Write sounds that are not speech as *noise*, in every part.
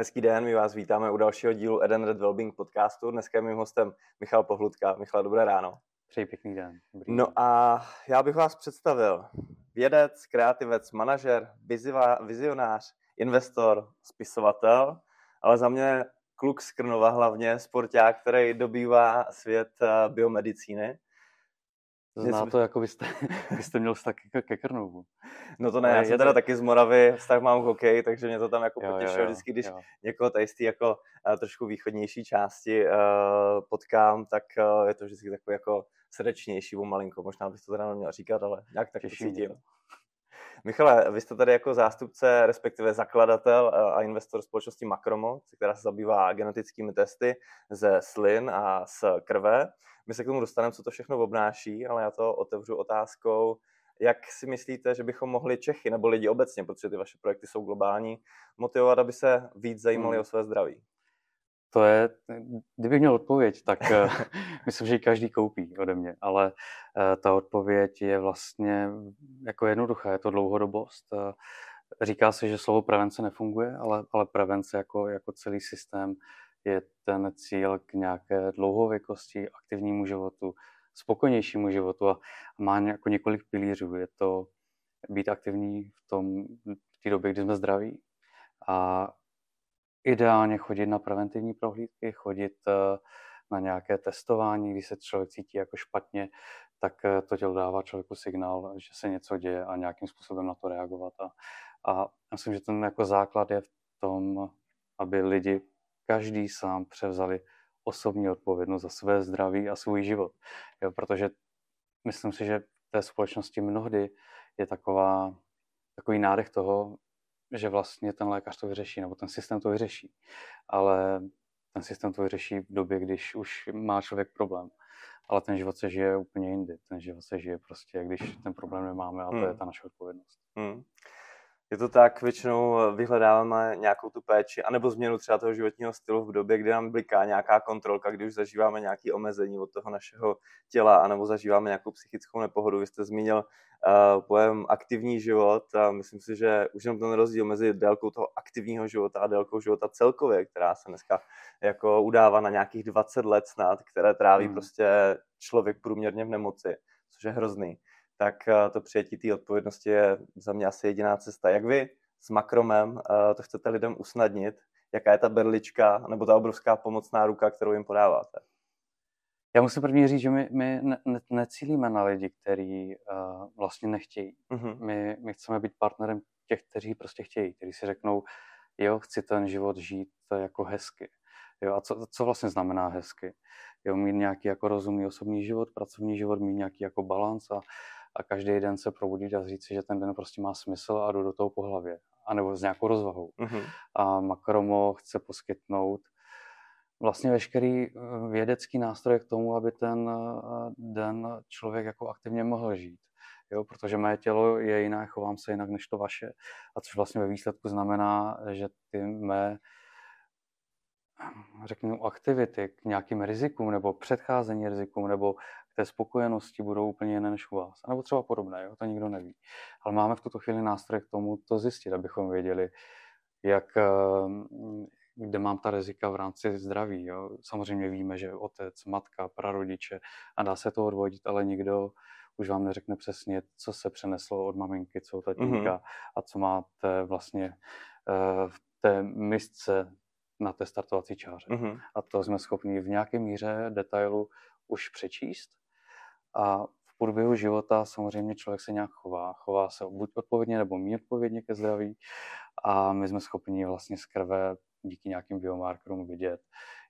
Hezký den, my vás vítáme u dalšího dílu Eden Red Wellbeing podcastu. Dneska je mým hostem Michal Pohlutka. Michal, dobré ráno. Přeji pěkný den. Dobrý no den. a já bych vás představil. Vědec, kreativec, manažer, vizionář, investor, spisovatel, ale za mě kluk z Krnova hlavně, sporták, který dobývá svět eh, biomedicíny. Zná to, jako byste, *laughs* byste měl vztah ke, ke Krnovu. No to ne, já jsem teda taky z Moravy, vztah mám hokej, takže mě to tam jako potěšilo vždycky, když jo. někoho tady z té jako uh, trošku východnější části uh, potkám, tak uh, je to vždycky takový jako srdečnější o malinko. Možná bych to teda neměl říkat, ale nějak tak Těší to cítím. Michale, vy jste tady jako zástupce, respektive zakladatel a investor společnosti Makromo, která se zabývá genetickými testy ze slin a z krve. My se k tomu dostaneme, co to všechno obnáší, ale já to otevřu otázkou, jak si myslíte, že bychom mohli Čechy nebo lidi obecně, protože ty vaše projekty jsou globální, motivovat, aby se víc zajímali hmm. o své zdraví? To je, kdybych měl odpověď, tak eh, *laughs* myslím, že ji každý koupí ode mě, ale eh, ta odpověď je vlastně jako jednoduchá, je to dlouhodobost. Eh, říká se, že slovo prevence nefunguje, ale, ale prevence jako, jako celý systém je ten cíl k nějaké dlouhověkosti, aktivnímu životu, spokojnějšímu životu a má jako několik pilířů. Je to být aktivní v, tom, v té době, kdy jsme zdraví a ideálně chodit na preventivní prohlídky, chodit eh, na nějaké testování, když se člověk cítí jako špatně, tak eh, to tělo dává člověku signál, že se něco děje a nějakým způsobem na to reagovat. A, a myslím, že ten jako základ je v tom, aby lidi každý sám převzali osobní odpovědnost za své zdraví a svůj život. Jo, protože myslím si, že v té společnosti mnohdy je taková, takový nádech toho, že vlastně ten lékař to vyřeší, nebo ten systém to vyřeší. Ale ten systém to vyřeší v době, když už má člověk problém. Ale ten život se žije úplně jindy. Ten život se žije prostě, když ten problém nemáme a to hmm. je ta naše odpovědnost. Hmm. Je to tak, většinou vyhledáváme nějakou tu péči, anebo změnu třeba toho životního stylu v době, kdy nám bliká nějaká kontrolka, kdy už zažíváme nějaké omezení od toho našeho těla, anebo zažíváme nějakou psychickou nepohodu. Vy jste zmínil uh, pojem aktivní život a myslím si, že už jenom ten rozdíl mezi délkou toho aktivního života a délkou života celkově, která se dneska jako udává na nějakých 20 let snad, které tráví hmm. prostě člověk průměrně v nemoci, což je hrozný tak eh, to přijetí té odpovědnosti je za mě asi jediná cesta. Jak vy s Makromem eh, to chcete lidem usnadnit? Jaká je ta berlička nebo ta obrovská pomocná ruka, kterou jim podáváte? Já musím první říct, že my, my ne, ne, necílíme na lidi, kteří uh, vlastně nechtějí. Uh-huh. My, my chceme být partnerem těch, kteří prostě chtějí, kteří si řeknou, jo, chci ten život žít jako hezky. Jo, a co, co vlastně znamená hezky? Jo, mít nějaký jako rozumný osobní život, pracovní život, mít nějaký jako balans a, a každý den se probudit a říct si, že ten den prostě má smysl a jdu do toho po hlavě. A nebo s nějakou rozvahou. Mm-hmm. A Makromo chce poskytnout vlastně veškerý eh, vědecký nástroj k tomu, aby ten eh, den člověk jako aktivně mohl žít. Jo, protože mé tělo je jiné, chovám se jinak než to vaše. A což vlastně ve výsledku znamená, že ty mé řekněme, aktivity k nějakým rizikům nebo předcházení rizikům nebo té spokojenosti budou úplně jiné než u vás. A nebo třeba podobné, jo? to nikdo neví. Ale máme v tuto chvíli nástroje k tomu to zjistit, abychom věděli, jak, ehm, kde mám ta rizika v rámci zdraví. Jo? Samozřejmě víme, že otec, matka, prarodiče a dá se to odvodit, ale nikdo už vám neřekne přesně, co se přeneslo od maminky, co od tatínka mm-hmm. a co máte vlastně eh, v té misce na té startovací čáře. Mm-hmm. A to jsme schopni v nějaké míře detailu už přečíst. A v průběhu života samozřejmě člověk se nějak chová. Chová se buď odpovědně nebo méně odpovědně ke zdraví. A my jsme schopni vlastně z krve díky nějakým biomarkerům vidět,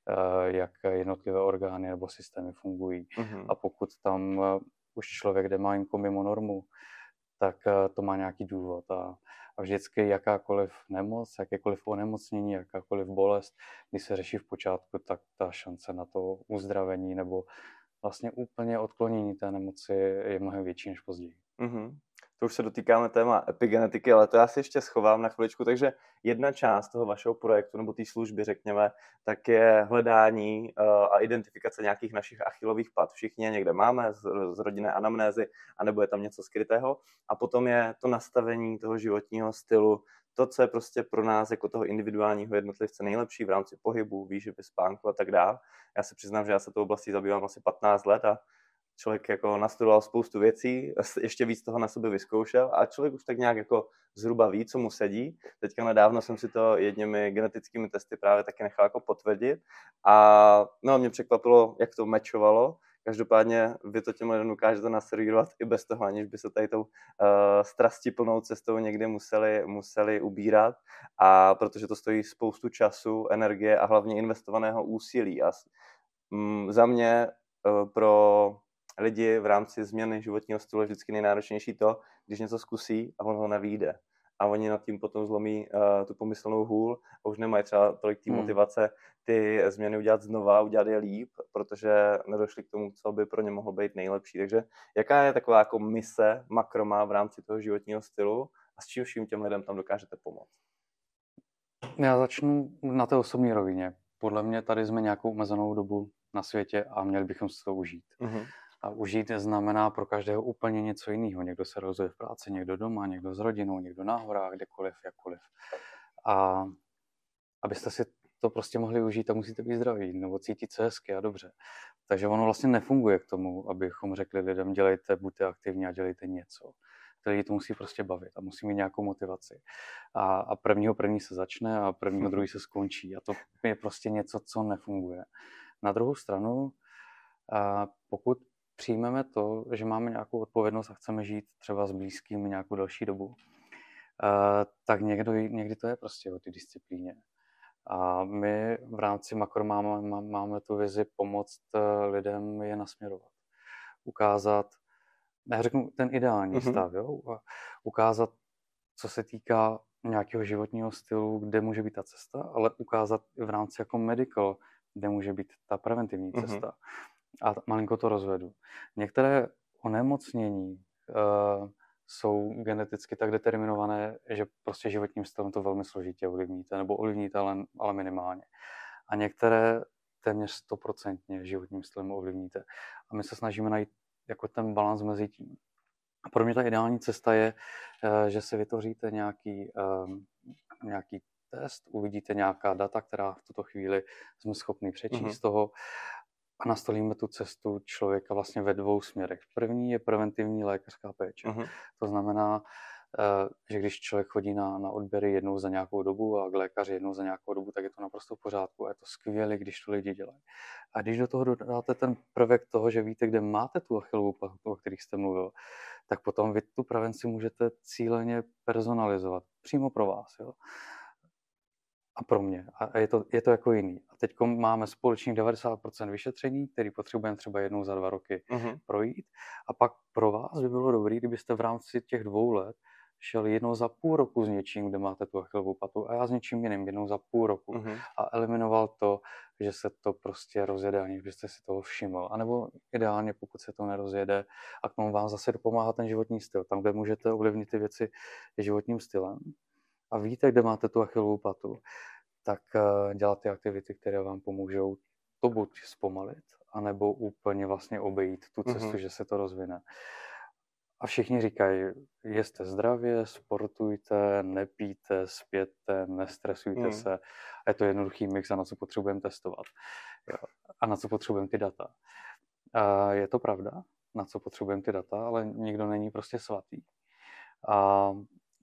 eh, jak jednotlivé orgány nebo systémy fungují. Mm-hmm. A pokud tam eh, už člověk jde malinko mimo normu, tak eh, to má nějaký důvod. A a vždycky jakákoliv nemoc, jakékoliv onemocnění, jakákoliv bolest, když se řeší v počátku, tak ta šance na to uzdravení nebo vlastně úplně odklonění té nemoci je mnohem větší než později. Mm-hmm. To už se dotýkáme téma epigenetiky, ale to já si ještě schovám na chviličku. Takže jedna část toho vašeho projektu nebo té služby, řekněme, tak je hledání uh, a identifikace nějakých našich achilových pad. Všichni je někde máme z, z rodinné anamnézy, anebo je tam něco skrytého. A potom je to nastavení toho životního stylu, to, co je prostě pro nás jako toho individuálního jednotlivce nejlepší v rámci pohybu, výživy, spánku a tak dále. Já se přiznám, že já se tou oblastí zabývám asi 15 let a člověk jako nastudoval spoustu věcí, *laughs* ještě víc toho na sebe vyzkoušel a člověk už tak nějak jako zhruba ví, co mu sedí. Teďka nedávno jsem si to jedněmi genetickými testy právě taky nechal jako potvrdit a no, mě překvapilo, jak to mečovalo. Každopádně vy to těm lidem dokážete naservírovat i bez toho, aniž by se tady tou uh, strastiplnou cestou někdy museli, museli ubírat, a protože to stojí spoustu času, energie a hlavně investovaného úsilí. A um, za mě uh, pro lidi v rámci změny životního stylu je vždycky nejnáročnější to, když něco zkusí a on ho nevíde. A oni nad tím potom zlomí uh, tu pomyslnou hůl a už nemají třeba tolik té hmm. motivace ty změny udělat znova, udělat je líp, protože nedošli k tomu, co by pro ně mohlo být nejlepší. Takže jaká je taková jako mise makroma v rámci toho životního stylu a s čím vším těm lidem tam dokážete pomoct? Já začnu na té osobní rovině. Podle mě tady jsme nějakou omezenou dobu na světě a měli bychom si to užít. Mm-hmm. A užít znamená pro každého úplně něco jiného. Někdo se rozuje v práci, někdo doma, někdo s rodinou, někdo na horách, kdekoliv, jakkoliv. A abyste si to prostě mohli užít, tak musíte být zdraví nebo cítit se hezky a dobře. Takže ono vlastně nefunguje k tomu, abychom řekli lidem, dělejte, buďte aktivní a dělejte něco. To lidi to musí prostě bavit a musí mít nějakou motivaci. A, a prvního první se začne a prvního druhý se skončí. A to je prostě něco, co nefunguje. Na druhou stranu, a pokud přijmeme to, že máme nějakou odpovědnost a chceme žít třeba s blízkými nějakou další dobu, eh, tak někdy, někdy to je prostě o té disciplíně. A my v rámci makro máme, máme tu vizi pomoct eh, lidem je nasměrovat. Ukázat, já řeknu ten ideální mm-hmm. stav, jo? ukázat, co se týká nějakého životního stylu, kde může být ta cesta, ale ukázat v rámci jako medical, kde může být ta preventivní mhm. cesta. Mm-hmm a malinko to rozvedu. Některé onemocnění uh, jsou geneticky tak determinované, že prostě životním stylem to velmi složitě ovlivníte, nebo ovlivníte, ale, ale minimálně. A některé téměř stoprocentně životním stylem ovlivníte. A my se snažíme najít jako ten balans mezi tím. A pro mě ta ideální cesta je, eh, že si vytvoříte nějaký, um, nějaký test, uvidíte nějaká data, která v tuto chvíli jsme schopni přečíst mm-hmm. toho a nastolíme tu cestu člověka vlastně ve dvou směrech. První je preventivní lékařská péče. Uh-huh. To znamená, eh, že když člověk chodí na, na odběry jednou za nějakou dobu a k lékaři jednou za nějakou dobu, tak je to naprosto v pořádku a je to skvělé, když to lidi dělají. A když do toho dodáte ten prvek toho, že víte, kde máte tu achilovou patu, o kterých jste mluvil, tak potom vy tu prevenci můžete cíleně personalizovat přímo pro vás. Jo a pro mě. A je to, je to jako jiný. A teď máme společných 90% vyšetření, který potřebujeme třeba jednou za dva roky uh-huh. projít. A pak pro vás by bylo dobré, kdybyste v rámci těch dvou let šel jednou za půl roku s něčím, kde máte tu achilovou patu a já s něčím jiným jednou za půl roku uh-huh. a eliminoval to, že se to prostě rozjede, aniž byste si toho všiml. A nebo ideálně, pokud se to nerozjede a k tomu vám zase dopomáhá ten životní styl. Tam, kde můžete ovlivnit ty věci životním stylem, a víte, kde máte tu achilovou patu, tak eh, dělat ty aktivity, které vám pomůžou to buď zpomalit, anebo úplně vlastně obejít tu cestu, mm-hmm. že se to rozvine. A všichni říkají, jeste zdravě, sportujte, nepíte, spěte, nestresujte mm. se. A je to jednoduchý mix, a na co potřebujeme testovat. Jo. A na co potřebujeme ty data. A je to pravda, na co potřebujeme ty data, ale nikdo není prostě svatý. A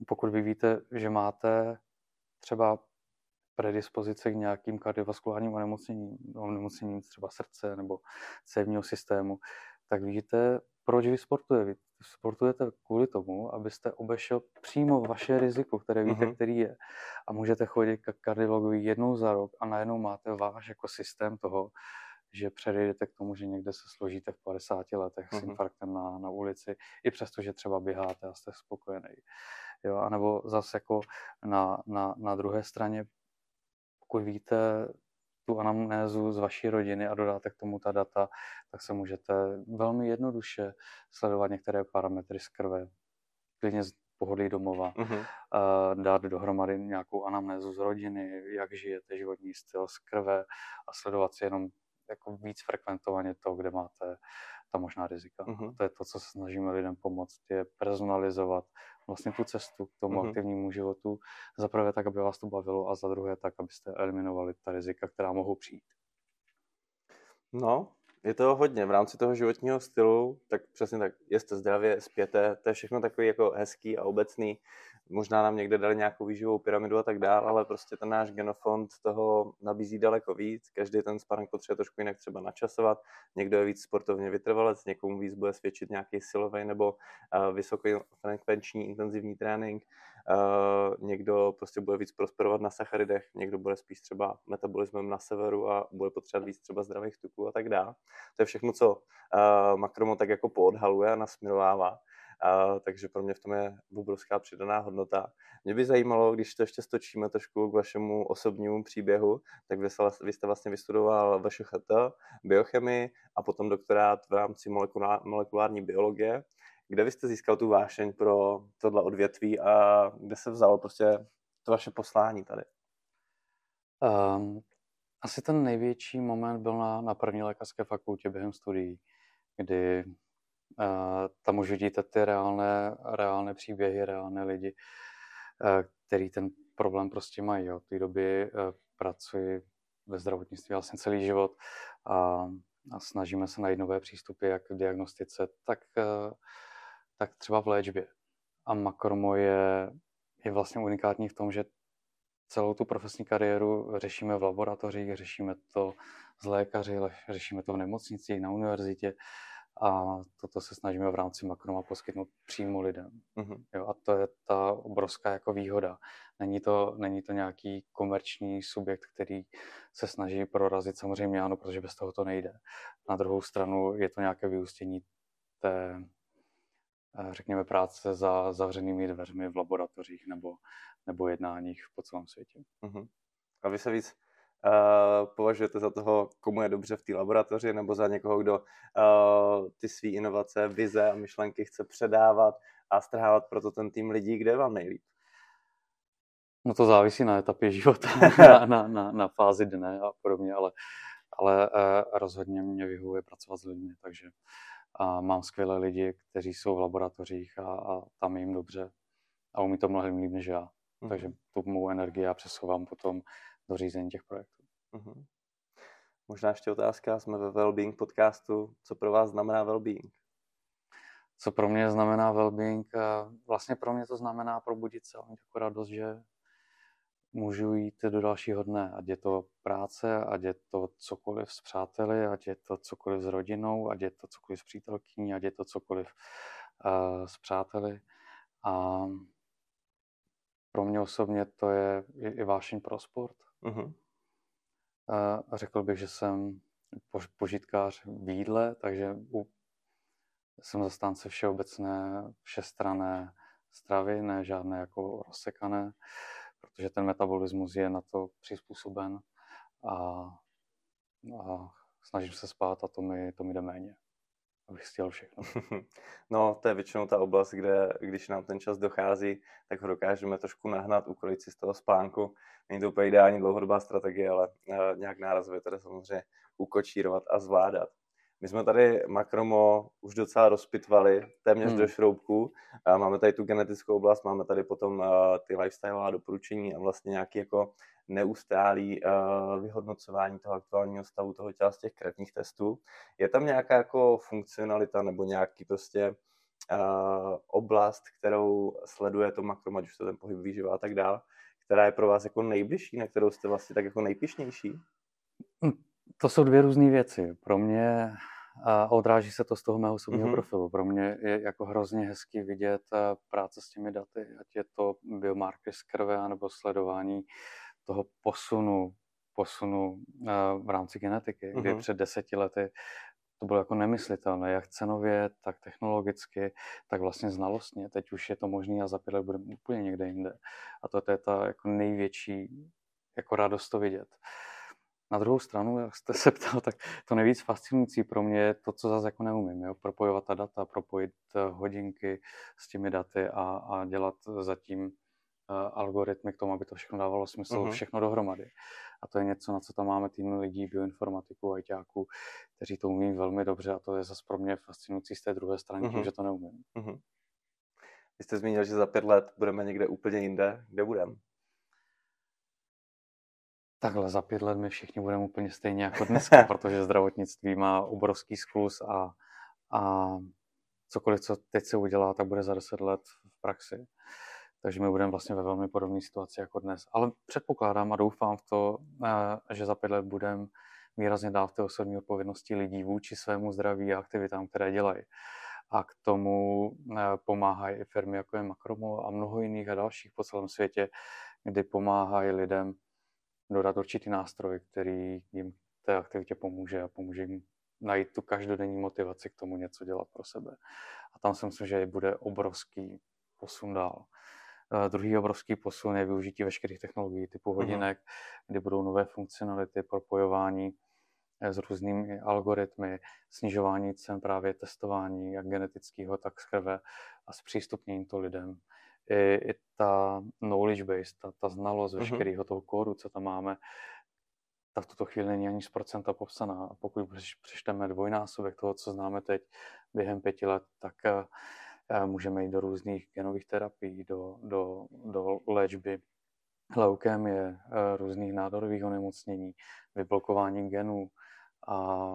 pokud vy víte, že máte třeba predispozice k nějakým kardiovaskulárním onemocněním, onemocněním třeba srdce nebo cévního systému, tak víte, proč vy sportujete. Vy sportujete kvůli tomu, abyste obešel přímo vaše riziko, které víte, uh-huh. který je. A můžete chodit k kardiologovi jednou za rok a najednou máte váš jako systém toho, že předejdete k tomu, že někde se složíte v 50 letech uh-huh. s infarktem na, na ulici, i přesto, že třeba běháte a jste spokojený. Jo, anebo zase jako na, na, na druhé straně, pokud víte tu anamnézu z vaší rodiny a dodáte k tomu ta data, tak se můžete velmi jednoduše sledovat některé parametry z krve, klidně z pohodlí domova, Mhm. uh, dát dohromady nějakou anamnézu z rodiny, jak žijete, životní styl z krve a sledovat si jenom jako víc frekventovaně to, kde máte ta možná rizika. Mhm. To je to, co se snažíme lidem pomoct, je personalizovat vlastně tu cestu k tomu Mhm. aktivnímu životu. Za prvé tak, aby vás to bavilo a za druhé tak, abyste eliminovali ta rizika, která mohou přijít. No, je toho hodně. V rámci toho životního stylu, tak přesně tak, jeste zdravě, spěte, to je všechno takový jako hezký a obecný. Možná nám někde dali nějakou výživovou pyramidu a tak dál, ale prostě ten náš genofond toho nabízí daleko víc. Každý ten sparring potřebuje trošku jinak třeba načasovat. Někdo je víc sportovně vytrvalec, někomu víc bude svědčit nějaký silový nebo uh, vysokofrekvenční intenzivní trénink. Uh, někdo prostě bude víc prosperovat na sacharidech, někdo bude spíš třeba metabolismem na severu a bude potřebovat víc třeba zdravých tuků a tak dále. To je všechno, co uh, Makromo tak jako poodhaluje a nasměrovává. Uh, takže pro mě v tom je obrovská přidaná hodnota. Mě by zajímalo, když to ještě stočíme trošku k vašemu osobnímu příběhu, tak vy, vy jste vlastně vystudoval VŠHT, biochemii a potom doktorát v rámci molekulár, molekulární biologie. Kde vy jste získal tu vášeň pro tohle odvětví a kde se vzalo prostě to vaše poslání tady? Um, asi ten největší moment byl na, na první lékařské fakultě během studií, kdy uh, tam už vidíte ty reálné, reálné příběhy, reálné lidi, uh, který ten problém prostě mají. Jo. V té době uh, pracuji ve zdravotnictví vlastně celý život a, a snažíme se najít nové přístupy, jak v diagnostice, tak, uh, tak třeba v léčbě. A Makromo je, je vlastně unikátní v tom, že celou tu profesní kariéru řešíme v laboratořích, řešíme to s lékaři, řešíme to v nemocnicích, na univerzitě a toto se snažíme v rámci Makroma poskytnout přímo lidem. Mm-hmm. Jo, a to je ta obrovská jako výhoda. Není to, není to nějaký komerční subjekt, který se snaží prorazit, samozřejmě ano, protože bez toho to nejde. Na druhou stranu je to nějaké vyústění té, řekněme, práce za zavřenými dveřmi v laboratořích nebo, nebo jednáních po celém světě. Uh-huh. A vy se víc uh, považujete za toho, komu je dobře v té laboratoři, nebo za někoho, kdo uh, ty své inovace, vize a myšlenky chce předávat a strhávat proto ten tým lidí, kde je vám nejlíp? No to závisí na etapě života, *laughs* na, na, na, na fázi dne a podobně, ale, ale uh, rozhodně mě vyhovuje pracovat s lidmi, takže a mám skvělé lidi, kteří jsou v laboratořích a, a tam jim dobře a umí to mnohem líp než já. Mm-hmm. Takže tu mou energii já přesouvám potom do řízení těch projektů. Mm-hmm. Možná ještě otázka, jsme ve Wellbeing podcastu. Co pro vás znamená Wellbeing? Co pro mě znamená Wellbeing? Vlastně pro mě to znamená probudit se a mít jako radost, že můžu jít do dalšího dne, ať je to práce, ať je to cokoliv s přáteli, ať je to cokoliv s rodinou, ať je to cokoliv s přítelkyní, ať je to cokoliv uh, s přáteli. A pro mě osobně to je i, i vášeň pro sport. Uh-huh. Uh, řekl bych, že jsem požitkář v jídle, takže u, jsem zastánce všeobecné, všestrané stravy, ne žádné jako rozsekané protože ten metabolismus je na to přizpůsoben a, a snažím se spát a to mi, to mi jde méně, abych stěl všechno. *laughs* No, to je většinou ta oblast, kde když nám ten čas dochází, tak ho dokážeme trošku nahnat, ukrojit si z toho spánku. Není to úplně ideální dlouhodobá strategie, ale nějak nárazově tedy samozřejmě ukočírovat a zvládat. My jsme tady Makromo už docela rozpitvali, téměř hmm. do šroubku. Máme tady tu genetickou oblast, máme tady potom ty lifestyle a doporučení a vlastně nějaký jako neustálý vyhodnocování toho aktuálního stavu toho těla z těch kretních testů. Je tam nějaká jako funkcionalita nebo nějaký prostě oblast, kterou sleduje to makrom, ať už to ten pohyb výživa a tak dále, která je pro vás jako nejbližší, na kterou jste vlastně tak jako nejpišnější? To jsou dvě různé věci. Pro mě a odráží se to z toho mého osobního mm-hmm. profilu. Pro mě je jako hrozně hezky vidět práce s těmi daty, ať je to biomarker z krve, nebo sledování toho posunu, posunu v rámci genetiky, mm-hmm. kdy před deseti lety to bylo jako nemyslitelné, jak cenově, tak technologicky, tak vlastně znalostně. Teď už je to možné a za pět let budeme úplně někde jinde. A to, to je ta jako největší jako radost to vidět. Na druhou stranu, jak jste se ptal, tak to nejvíc fascinující pro mě je to, co zase jako neumím. Jo? Propojovat ta data, propojit eh, hodinky s těmi daty a, a dělat zatím uh, algoritmy k tomu, aby to všechno dávalo smysl, uh-huh. všechno dohromady. A to je něco, na co tam máme tým lidí, bioinformatiků, ajťáků, kteří to umí velmi dobře a to je zase pro mě fascinující z té druhé strany, uh-huh. tím, že to neumím. Uh-huh. Vy jste zmínil, že za pět let budeme někde úplně jinde. Kde budeme? Takhle za pět let my všichni budeme úplně stejně jako dneska, *laughs* protože zdravotnictví má obrovský sklus a, a cokoliv, co teď se udělá, tak bude za deset let v praxi. Takže my budeme vlastně ve velmi podobné situaci jako dnes. Ale předpokládám a doufám v to, eh, že za pět let budeme výrazně dál v té osobní odpovědnosti lidí vůči svému zdraví a aktivitám, které dělají. A k tomu eh, pomáhají i firmy jako je Makromo a mnoho jiných a dalších po celém světě, kdy pomáhají lidem dodat určitý nástroj, který jim té aktivitě pomůže a pomůže jim najít tu každodenní motivaci k tomu něco dělat pro sebe. A tam si myslím, že bude obrovský posun dál. Uh, druhý obrovský posun je využití veškerých technologií typu mhm. hodinek, uh-huh. kdy budou nové funkcionality, propojování eh, s různými algoritmy, snižování cen právě testování, jak genetického, tak z krve a zpřístupnění to lidem i, i ta knowledge base, ta, ta znalost uh-huh. veškerého toho kódu, co tam máme, ta v tuto chvíli není ani z procenta popsaná. A pokud přečteme dvojnásobek toho, co známe teď během pěti let, tak uh, můžeme jít do různých genových terapií, do, do, do léčby leukémie, uh, různých nádorových onemocnění, vyblokování genů a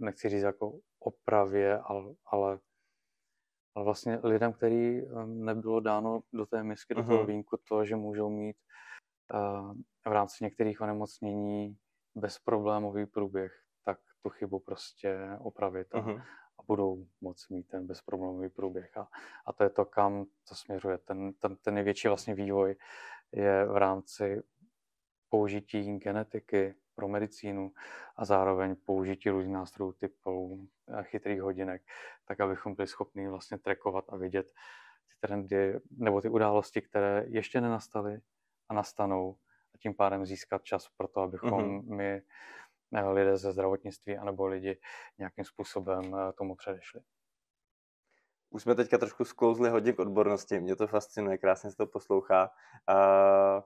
nechci říct jako opravě, ale, ale ale vlastně lidem, který nebylo dáno do té misky, do toho vínku, to, že můžou mít uh, v rámci některých onemocnění bezproblémový průběh, tak tu chybu prostě opravit a, uh-huh. a budou moct mít ten bezproblémový průběh. A, a to je to, kam to směřuje. Ten, ten, ten největší vlastně vývoj je v rámci použití genetiky pro medicínu a zároveň použití různých nástrojů typu eh, chytrých hodinek, tak abychom byli schopni vlastně trackovat a vidět ty trendy nebo ty události, které ještě nenastaly a nastanou a tím pádem získat čas pro to, abychom mm-hmm. my eh, lidé ze zdravotnictví anebo lidi nějakým způsobem eh, tomu předešli. Už jsme teďka trošku sklouzli hodně k odbornosti, mě to fascinuje, krásně se to poslouchá. Uh,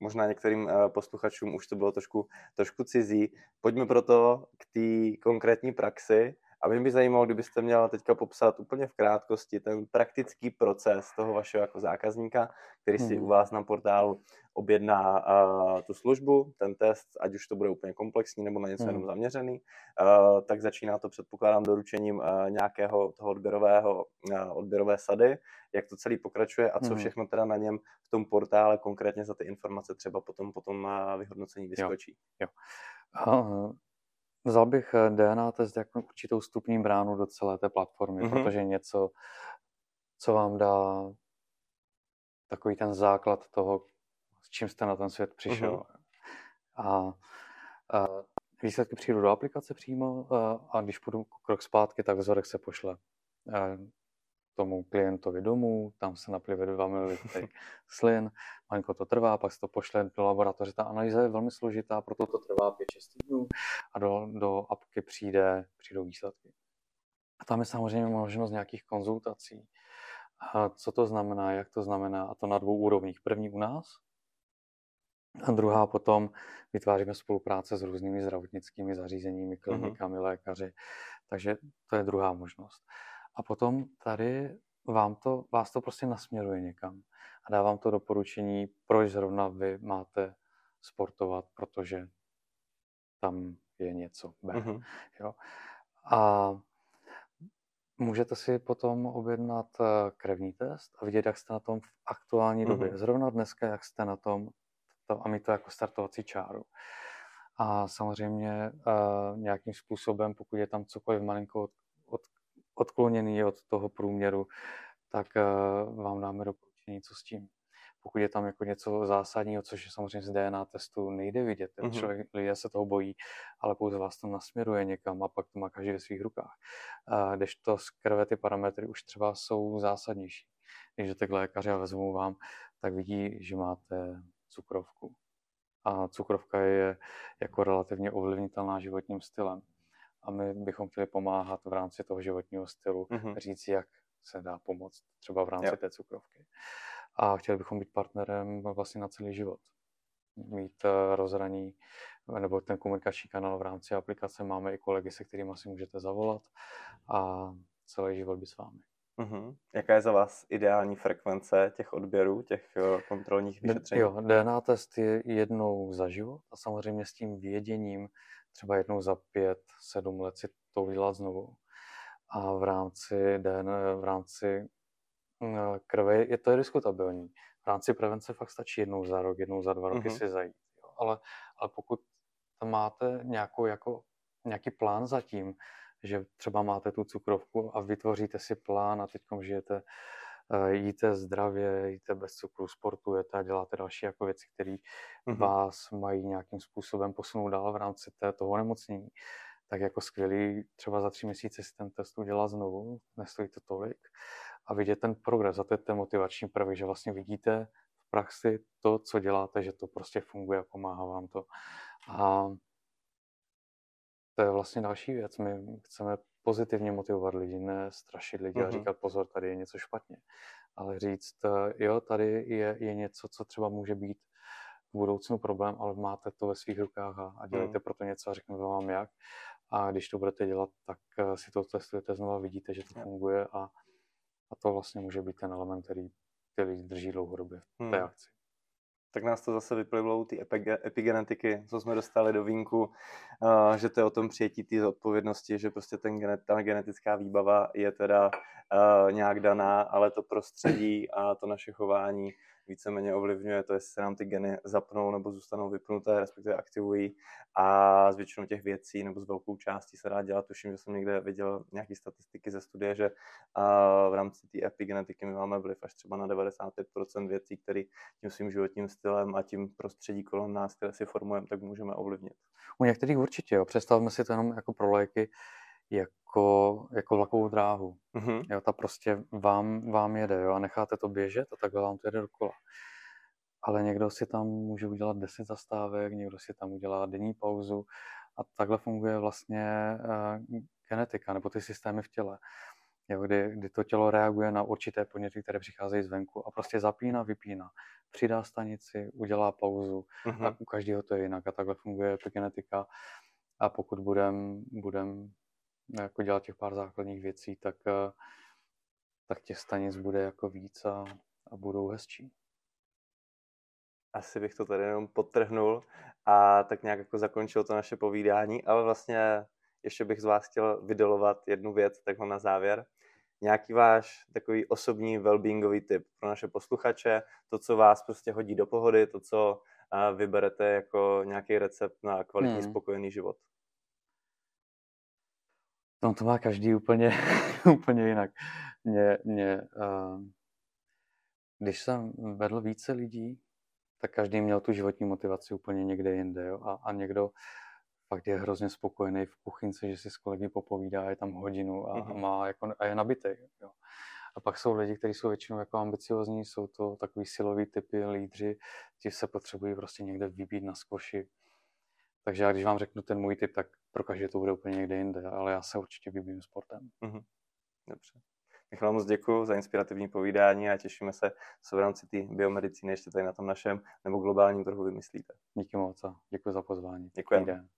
možná některým eh, posluchačům už to bylo trošku, trošku cizí. Pojďme proto k té konkrétní praxi a mě by zajímalo, kdybyste měla teďka popsat úplně v krátkosti ten praktický proces toho vašeho jako zákazníka, který si hmm. u vás na portálu objedná uh, tu službu, ten test, ať už to bude úplně komplexní nebo na něco hmm. jenom zaměřený, uh, tak začíná to předpokládám doručením uh, nějakého toho odběrového, uh, odběrové sady, jak to celý pokračuje a co hmm. všechno teda na něm v tom portále konkrétně za ty informace třeba potom, potom uh, vyhodnocení vyskočí. Jo. jo. Vzal bych eh, DNA test jako určitou stupní bránu do celé té platformy, mm-hmm. protože něco, co vám dá takový ten základ toho, s čím jste na ten svět přišel. Mm-hmm. A, a výsledky přijdou do aplikace přímo a, a když půjdu krok zpátky, tak vzorek se pošle tomu klientovi domů, tam se naplive 2 ml slin, malinko to trvá, pak se to pošle do laboratoře. Ta analýza je velmi složitá, proto to trvá 5-6 týdnů a do, do apky přijde, přijdou výsledky. A tam je samozřejmě možnost nějakých konzultací. A co to znamená, jak to znamená, a to na dvou úrovních. První u nás, a druhá potom vytváříme spolupráce s různými zdravotnickými zařízeními, mhm. klinikami, uh-huh. lékaři. Takže to je druhá možnost. A potom tady vám to, vás to prostě nasměruje někam a dávám to doporučení, proč zrovna vy máte sportovat, protože tam je něco B. Mm-hmm. Jo. A můžete si potom objednat eh, krevní test a vidět, jak jste na tom v aktuální mm-hmm. době. Zrovna dneska, jak jste na tom to, a mít to jako startovací čáru. A samozřejmě uh, nějakým způsobem, pokud je tam cokoliv malinko odkloněný od toho průměru, tak uh, vám dáme doporučení, co s tím. Pokud je tam jako něco zásadního, což je samozřejmě z DNA testu nejde vidět, mm-hmm. člověk, lidé se toho bojí, ale pouze vás to nasměruje někam a pak to má každý ve svých rukách. Uh, když to z krve ty parametry už třeba jsou zásadnější. Když jdete k lékaři a vezmou vám, tak vidí, že máte cukrovku. A cukrovka je jako relativně ovlivnitelná životním stylem. A my bychom chtěli pomáhat v rámci toho životního stylu, mm-hmm. říct, jak se dá pomoct třeba v rámci jo. té cukrovky. A chtěli bychom být partnerem vlastně na celý život. Mít eh, rozhraní nebo ten komunikační kanál v rámci aplikace. Máme i kolegy, se kterými si můžete zavolat a celý život být s vámi. Uh-huh. Jaká je za vás ideální frekvence těch odběrů, těch uh, kontrolních vyšetření? Jo, DNA test je jednou za život a samozřejmě s tím věděním třeba jednou za pět, sedm let si to udělat znovu. A v rámci DNA, v rámci mm, krve je to je diskutabilní. V rámci prevence fakt stačí jednou za rok, jednou za dva roky uh-huh. si zajít. Jo. Ale, ale pokud tam máte nějakou, jako, nějaký plán zatím, že třeba máte tu cukrovku a vytvoříte si plán a teď žijete, uh, jíte zdravě, jíte bez cukru, sportujete a děláte další jako věci, které mm-hmm. vás mají nějakým způsobem posunout dál v rámci té, toho nemocnění, tak jako skvělý třeba za tři měsíce si ten test udělá znovu, nestojí to tolik a vidět ten progres a to je ten motivační prvek, že vlastně vidíte v praxi to, co děláte, že to prostě funguje a pomáhá vám to. A to je vlastně další věc. My chceme pozitivně motivovat lidi, ne strašit lidi mm-hmm. a říkat pozor, tady je něco špatně. Ale říct, eh, jo, tady je, je něco, co třeba může být v budoucnu problém, ale máte to ve svých rukách a, a dělejte mm. pro to něco a řekneme vám jak. A když to budete dělat, tak eh, si to testujete znovu, vidíte, že to funguje a, a to vlastně může být ten element, který ty lidi drží dlouhodobě v té mm. akci tak nás to zase vyplivlo u té epigenetiky, co jsme dostali do vínku, že to je o tom přijetí té odpovědnosti, že prostě ten, ta genetická výbava je teda nějak daná, ale to prostředí a to naše chování víceméně ovlivňuje to, jestli se nám ty geny zapnou nebo zůstanou vypnuté, respektive aktivují a s většinou těch věcí nebo s velkou částí se dá dělat. Tuším, že jsem někde viděl nějaké statistiky ze studie, že v rámci té epigenetiky my máme vliv až třeba na 95% věcí, které tím svým životním stylem a tím prostředí kolem nás, které si formujeme, tak můžeme ovlivnit. U některých určitě, jo. Představme si to jenom jako pro léky, jako, jako vlakovou dráhu. Mm-hmm. Jo, ta prostě vám, vám jede jo, a necháte to běžet a takhle vám to jede dokola. Ale někdo si tam může udělat 10 zastávek, někdo si tam udělá denní pauzu a takhle funguje vlastně uh, genetika nebo ty systémy v těle. Jo, kdy, kdy to tělo reaguje na určité podněty, které přicházejí zvenku a prostě zapíná, vypíná. Přidá stanici, udělá pauzu mm-hmm. a u každého to je jinak a takhle funguje epigenetika. A pokud budeme budem jako dělat těch pár základních věcí, tak, eh, tak těch stanic bude jako víc a, a budou hezčí. Asi bych to tady jenom podtrhnul a tak nějak jako zakončil to naše povídání, ale vlastně ještě bych z vás chtěl vydolovat jednu věc takhle na závěr. Nějaký váš takový osobní wellbeingový tip pro naše posluchače, to, co vás prostě hodí do pohody, to, co eh, vyberete jako nějaký recept na kvalitní, hmm. spokojený život. No to má každý úplně, *laughs* úplně jinak. Mě, mě, uh, když jsem vedl více lidí, tak každý měl tu životní motivaci úplně někde jinde. Jo? A, a někdo fakt je hrozně spokojený v kuchynce, že si s kolegy popovídá, je tam hodinu a, mm-hmm. a, má jako, a je nabitý. Jo? A pak jsou lidi, kteří jsou většinou jako ambiciozní, jsou to takový silový typy lídři, ti se potřebují prostě někde vybít na skoši. Takže já když vám řeknu ten můj typ, tak pro každé to bude úplně někde jinde, ale já se určitě vybím sportem. Mm-hmm. Dobře. Michal, moc děkuji za inspirativní povídání a těšíme se, co v rámci té biomedicíny ještě tady na tom našem nebo globálním trhu vymyslíte. Díky moc a děkuji za pozvání. Děkujeme.